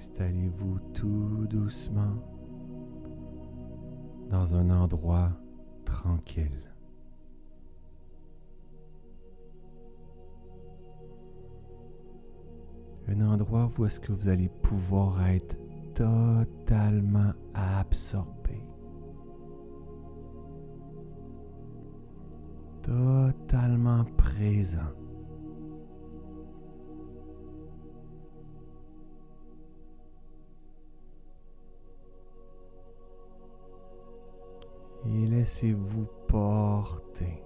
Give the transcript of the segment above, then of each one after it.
Installez-vous tout doucement dans un endroit tranquille. Un endroit où est-ce que vous allez pouvoir être totalement absorbé. Totalement présent. Laissez-vous porter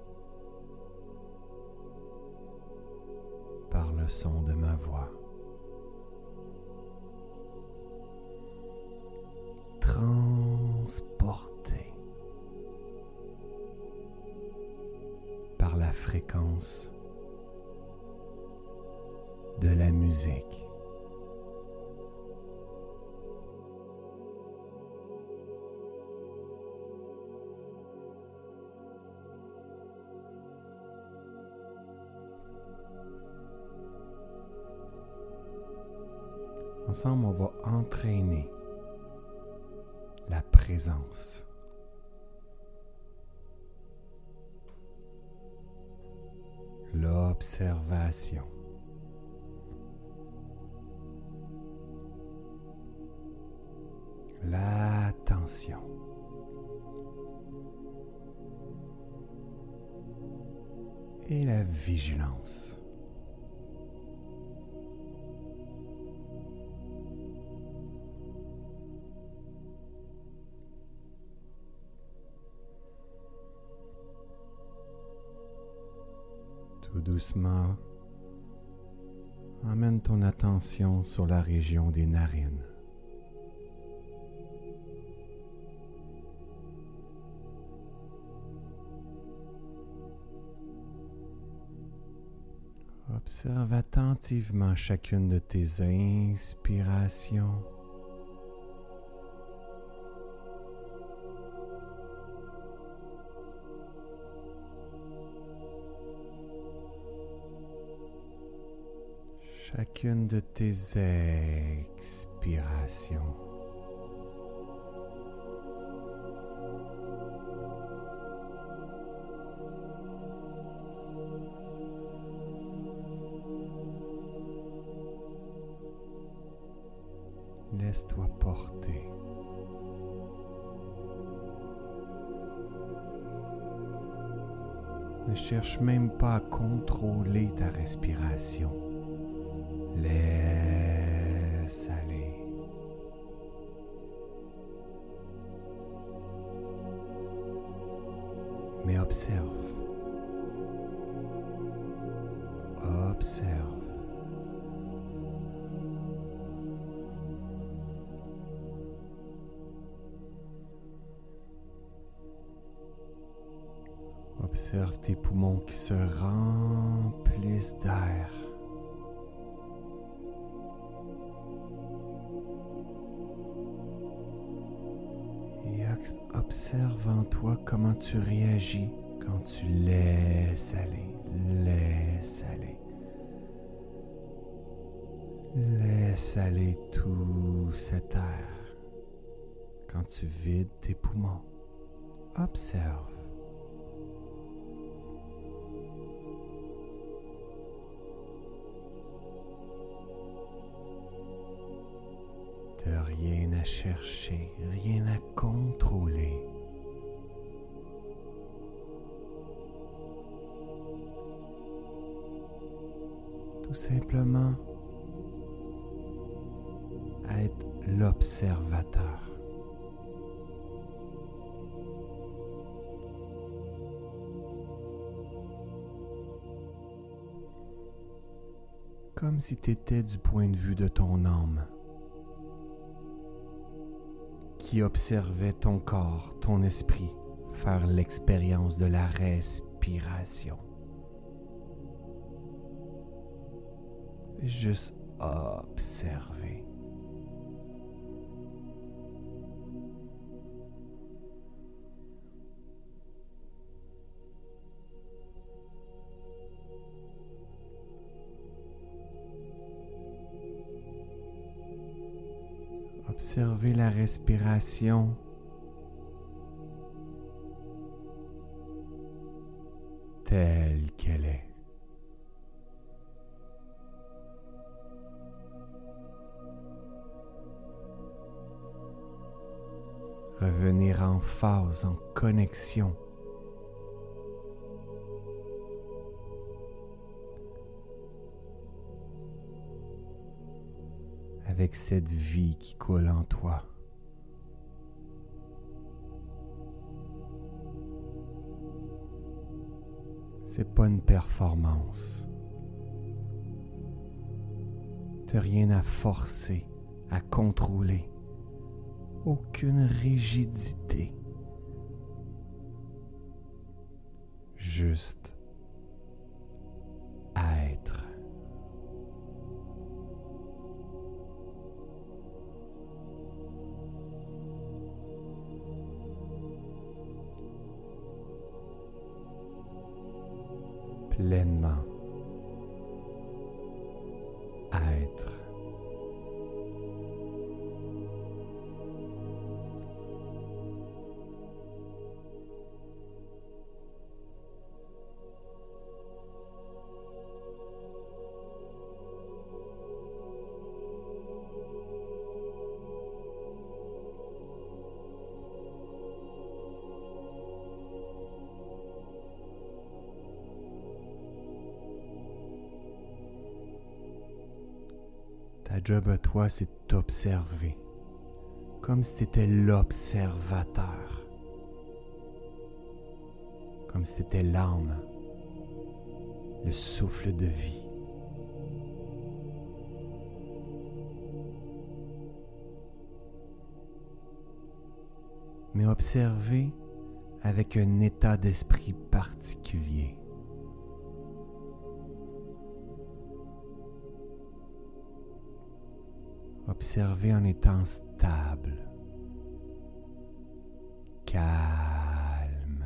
par le son de ma voix. Transporté par la fréquence de la musique. Ensemble, on va entraîner la présence. L'observation. L'attention. Et la vigilance. Doucement, amène ton attention sur la région des narines. Observe attentivement chacune de tes inspirations chacune de tes expirations. Laisse-toi porter. Ne cherche même pas à contrôler ta respiration. Mais observe. Observe. Observe tes poumons qui se remplissent d'air. Comment tu réagis quand tu laisses aller, laisse aller. Laisse aller tout cet air quand tu vides tes poumons. Observe. rien à chercher, rien à contrôler. Tout simplement être l'observateur. Comme si tu étais du point de vue de ton âme qui observait ton corps, ton esprit faire l'expérience de la respiration. Juste observer. Observez la respiration. telle qu'elle est. Revenir en phase, en connexion avec cette vie qui coule en toi. C'est pas une performance. T'as rien à forcer, à contrôler. Aucune rigidité. Juste job à toi, c'est d'observer, comme si tu l'observateur, comme si l'âme, le souffle de vie. Mais observer avec un état d'esprit particulier. Observez en étant stable, calme.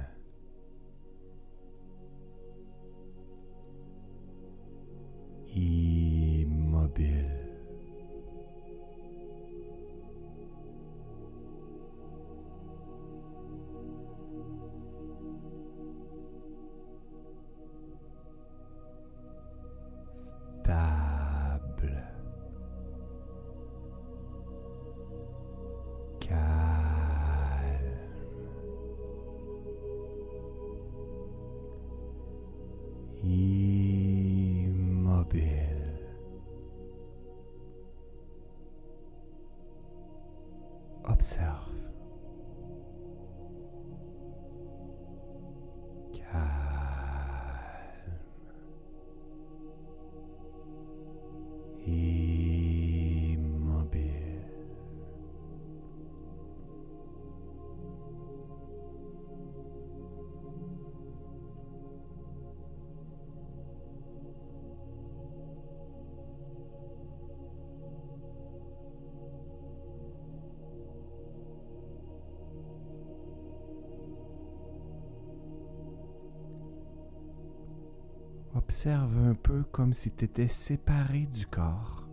Observe un peu comme si tu étais séparé du corps,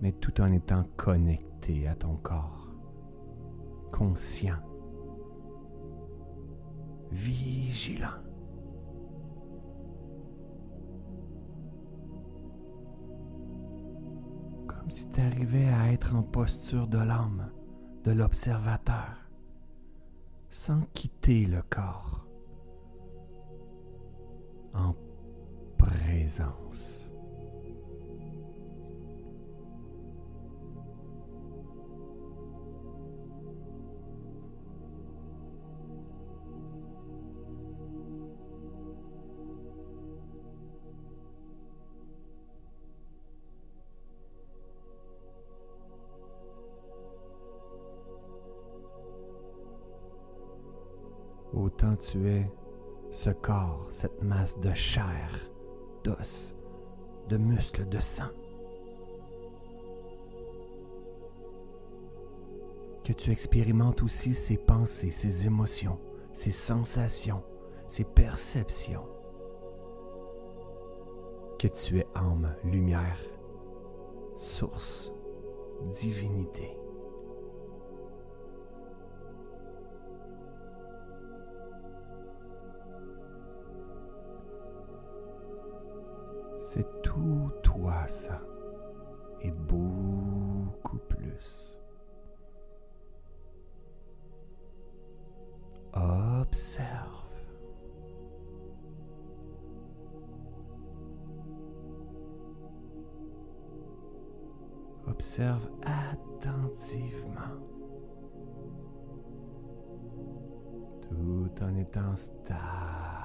mais tout en étant connecté à ton corps, conscient, vigilant. Comme si tu arrivais à être en posture de l'âme, de l'observateur, sans quitter le corps, Autant tu es ce corps, cette masse de chair d'os, de muscles, de sang. Que tu expérimentes aussi ces pensées, ces émotions, ces sensations, ces perceptions. Que tu es âme, lumière, source, divinité. Tout toi ça et beaucoup plus. Observe. Observe attentivement. Tout en étant stable.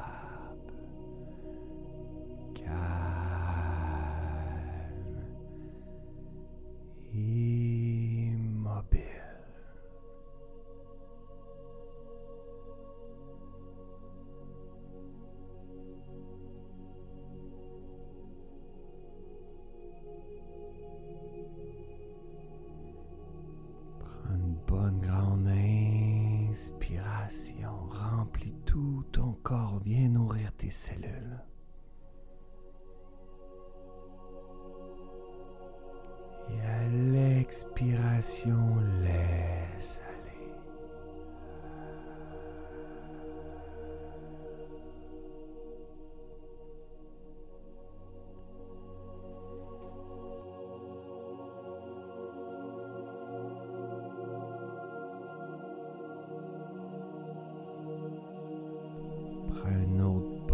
Prends un autre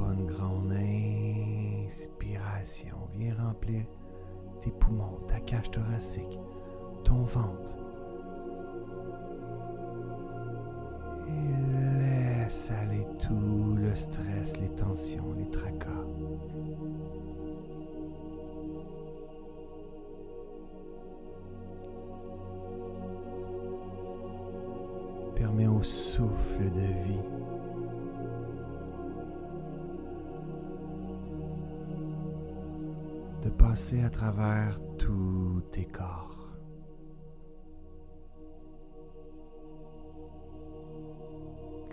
Viens remplir tes poumons, ta cage thoracique, ton ventre.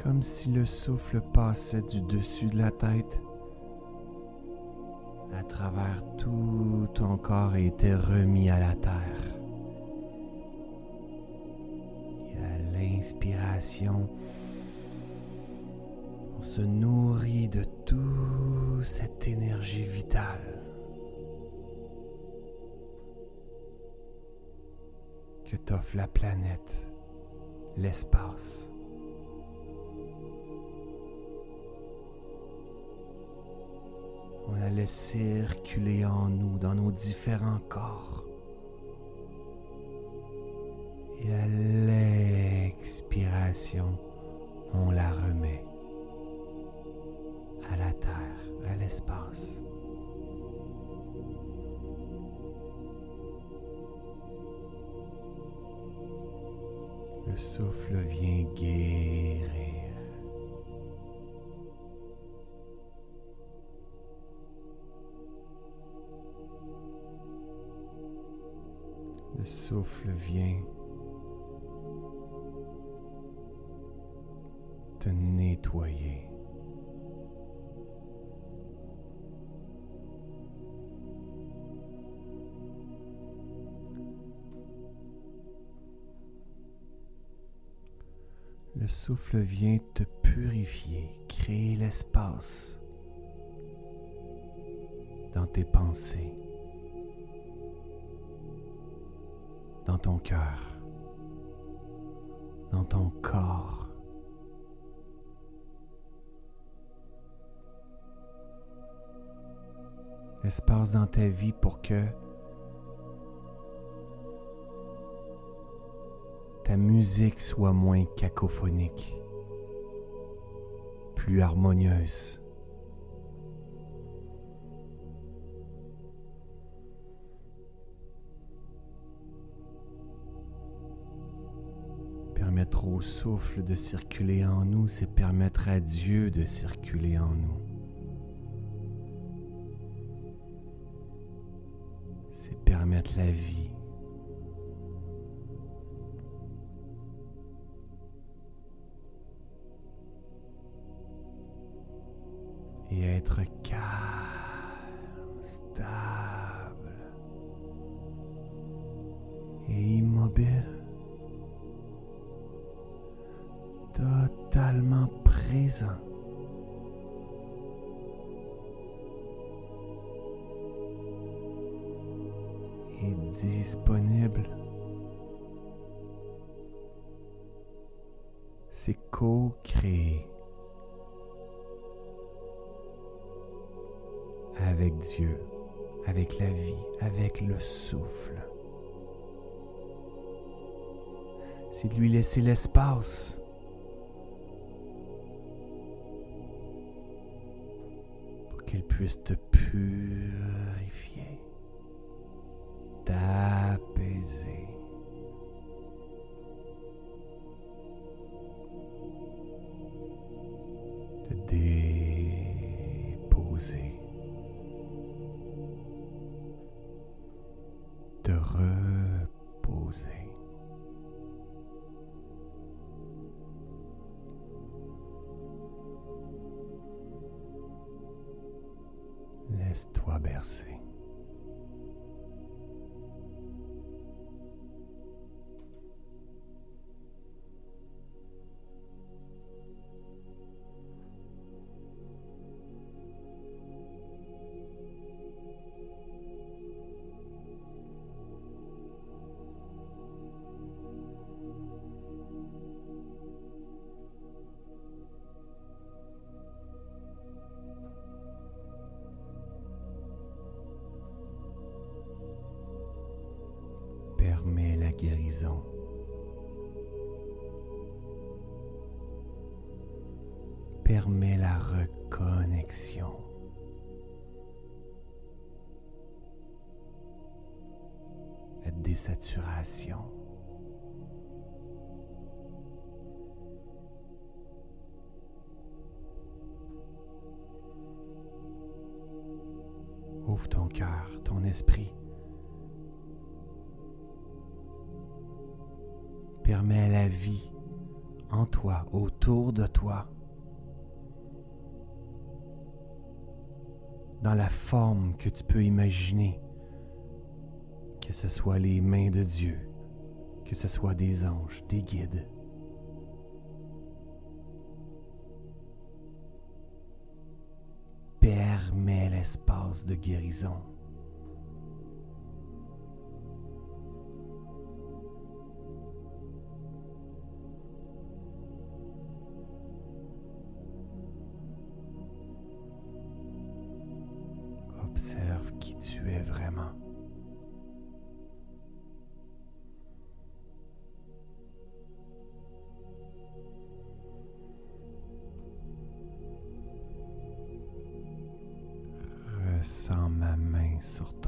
Comme si le souffle passait du dessus de la tête à travers tout ton corps et était remis à la terre. Et à l'inspiration, on se nourrit de toute cette énergie vitale. que t'offre la planète, l'espace. On la laisse circuler en nous, dans nos différents corps. Et à l'expiration, on la remet à la terre, à l'espace. Le souffle vient guérir. Le souffle vient te nettoyer. Le souffle vient te purifier, créer l'espace dans tes pensées, dans ton cœur, dans ton corps. L'espace dans ta vie pour que ta musique soit moins cacophonique, plus harmonieuse. Souffle de circuler en nous, c'est permettre à Dieu de circuler en nous. C'est permettre la vie. et être calme, présent. disponible. C'est co-créer avec Dieu, avec la vie, avec le souffle. C'est de lui laisser l'espace. Pour qu'elle Laisse-toi Permets la reconnexion. La désaturation. Ouvre ton cœur, ton esprit. Permets la vie en toi, autour de toi, dans la forme que tu peux imaginer, que ce soit les mains de Dieu, que ce soit des anges, des guides. Permets l'espace de guérison. Ma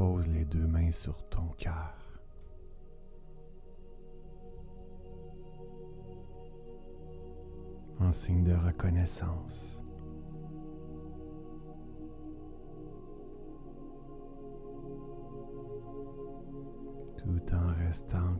Pose les deux mains sur ton cœur. En signe de reconnaissance. Tout en restant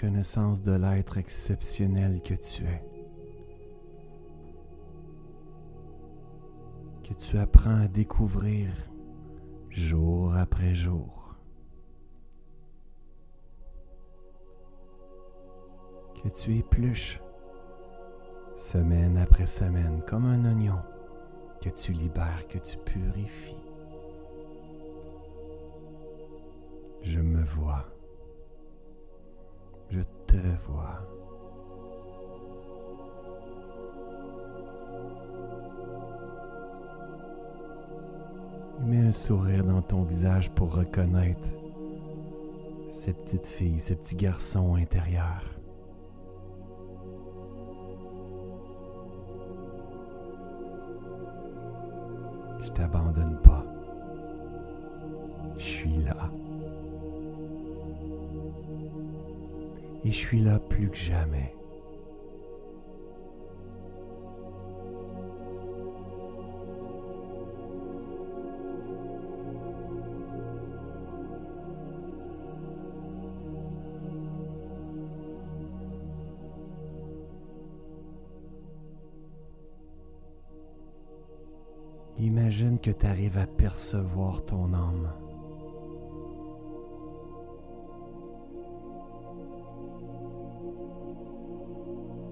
reconnaissance de l'être exceptionnel que tu es, que tu apprends à découvrir jour après jour, que tu épluches semaine après semaine comme un oignon que tu libères, que tu purifies. Je me vois. Te. Mets un sourire dans ton visage pour reconnaître cette petite fille, ce petit garçon intérieur. Je t'abandonne pas. Et je suis là plus que jamais. Imagine que tu arrives à percevoir ton âme.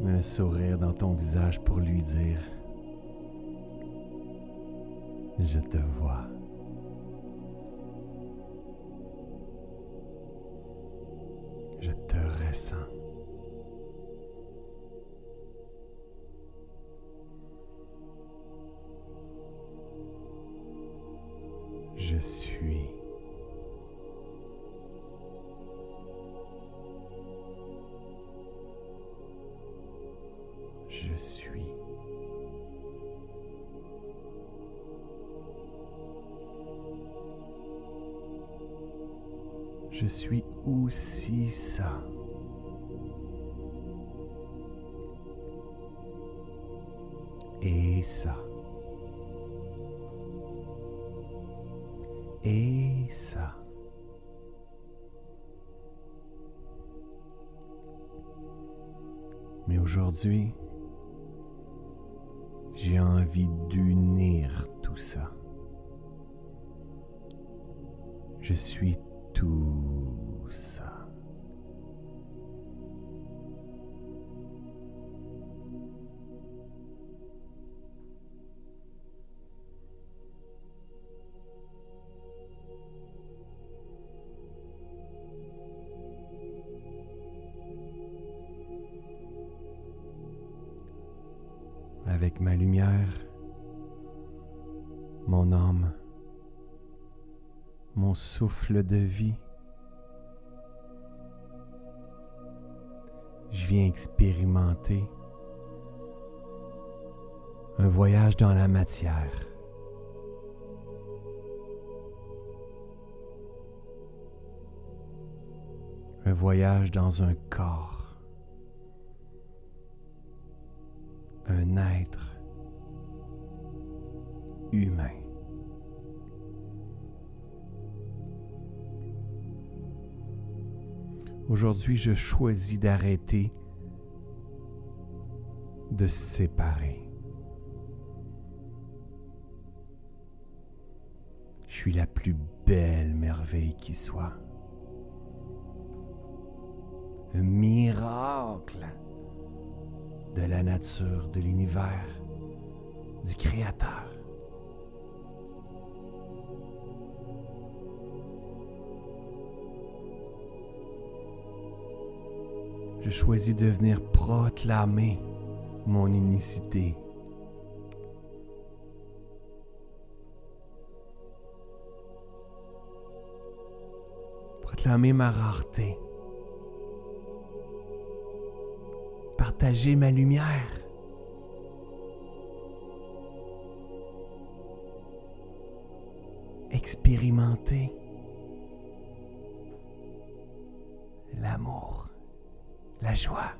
Un sourire dans ton visage pour lui dire Je te vois. Je te ressens. Je suis. Je suis aussi ça. Et ça. Et ça. Mais aujourd'hui, j'ai envie d'unir tout ça. Je suis tout avec ma lumière, mon âme, mon souffle de vie. Viens expérimenter un voyage dans la matière. Un voyage dans un corps. un être humain. Aujourd'hui, je choisis d'arrêter de séparer. Je suis la plus belle merveille qui soit. Un miracle de la nature, de l'univers, du Créateur. Je choisis de venir proclamer mon unicité. Proclamer ma rareté. partager ma lumière. Expérimenter l'amour, la joie.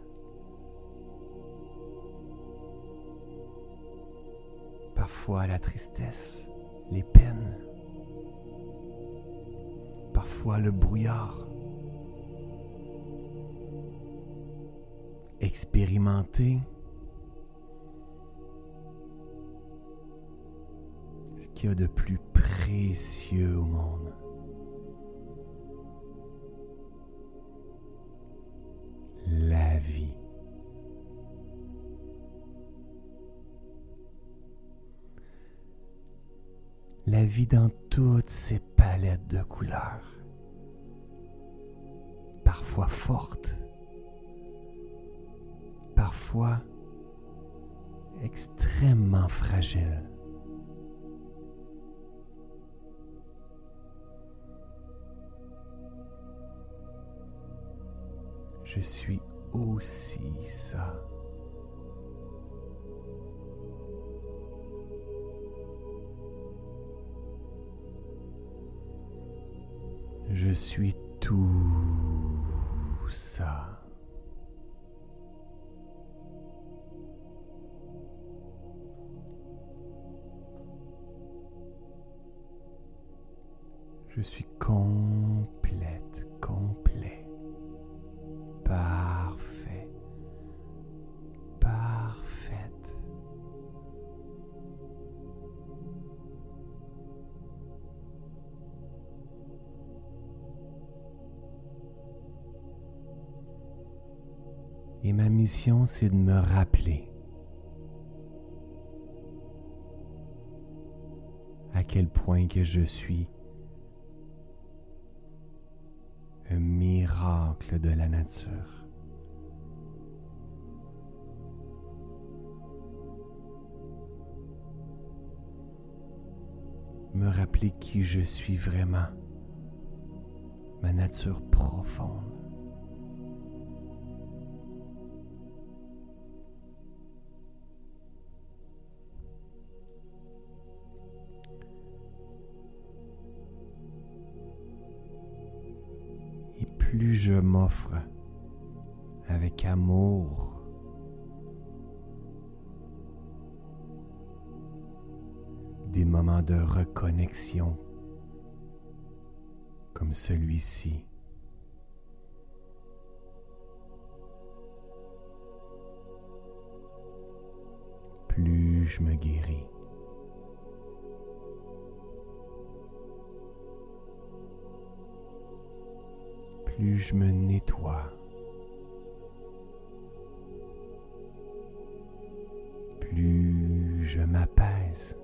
Parfois la tristesse, les peines, parfois le brouillard. expérimenter ce qu'il y a de plus précieux au monde. Vie dans toutes ses palettes de couleurs, parfois fortes, parfois extrêmement fragiles. Je suis aussi ça. Je suis tout ça. Je suis complète, c'est de me rappeler à quel point que je suis un miracle de la nature. Me rappeler qui je suis vraiment, ma nature profonde. Je m'offre avec amour des moments de reconnexion comme celui-ci. Plus je me guéris. Plus je me nettoie, plus je m'apaise.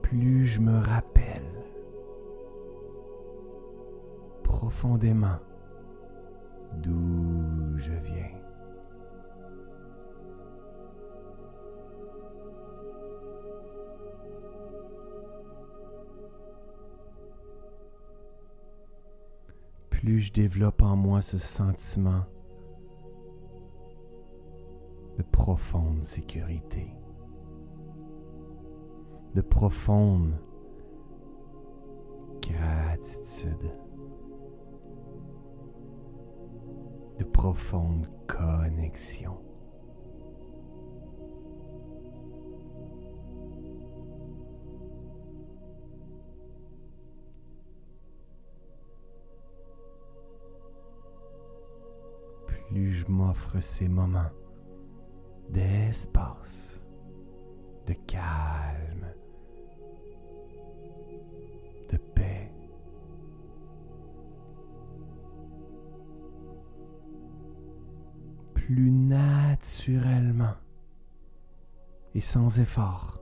Plus je me rappelle profondément d'où je viens. Plus je développe en moi ce sentiment de profonde sécurité, de profonde gratitude, de profonde connexion. M'offre ces moments d'espace, de calme, de paix. Plus naturellement et sans effort.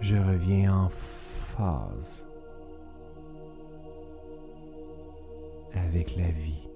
Je reviens en phase avec la vie.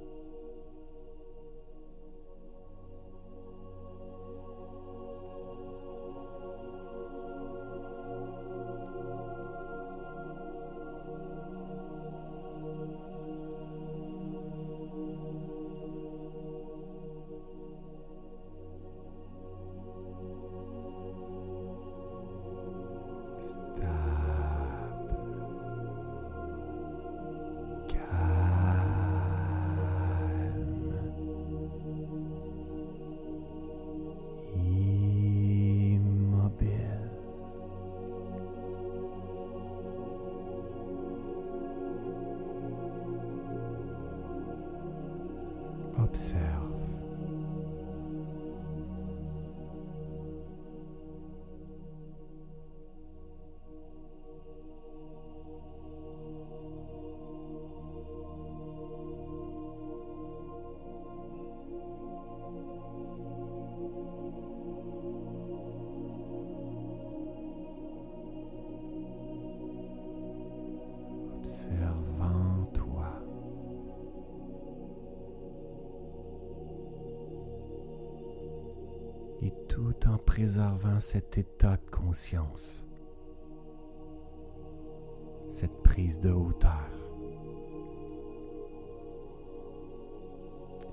Cet état de conscience, cette prise de hauteur,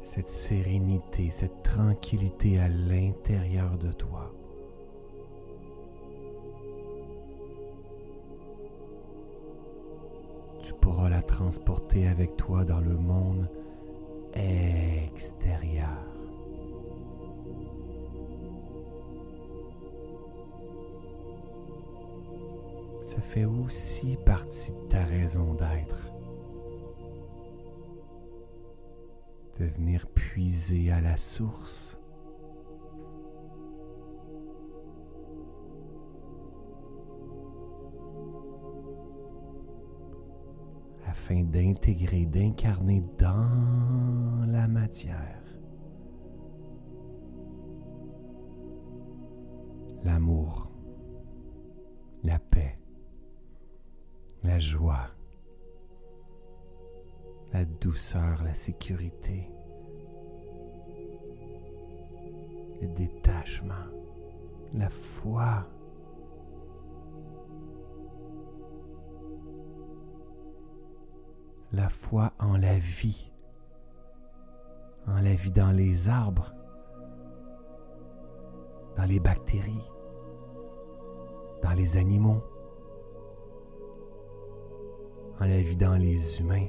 cette sérénité, cette tranquillité à l'intérieur de toi. Tu pourras la transporter avec toi dans le monde extérieur. Ça fait aussi partie de ta raison d'être. De venir puiser à la source. afin d'intégrer, d'incarner dans la matière la sécurité, le détachement, la foi. la foi en la vie, en la vie dans les arbres, dans les bactéries, dans les animaux, en la vie dans les humains.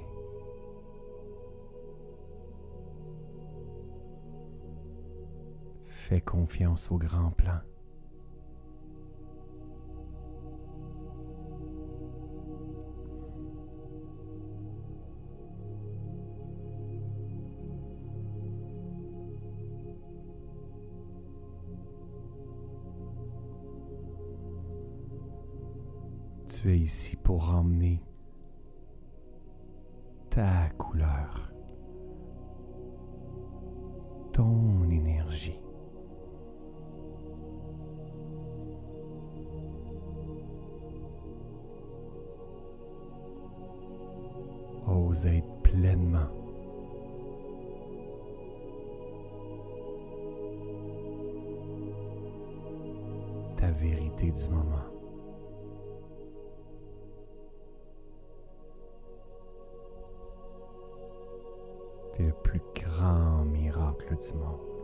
Fais confiance au grand plan. tu es ici pour emmener ta couleur, ton énergie. Ose être pleinement ta vérité du moment. le plus grand miracle du monde.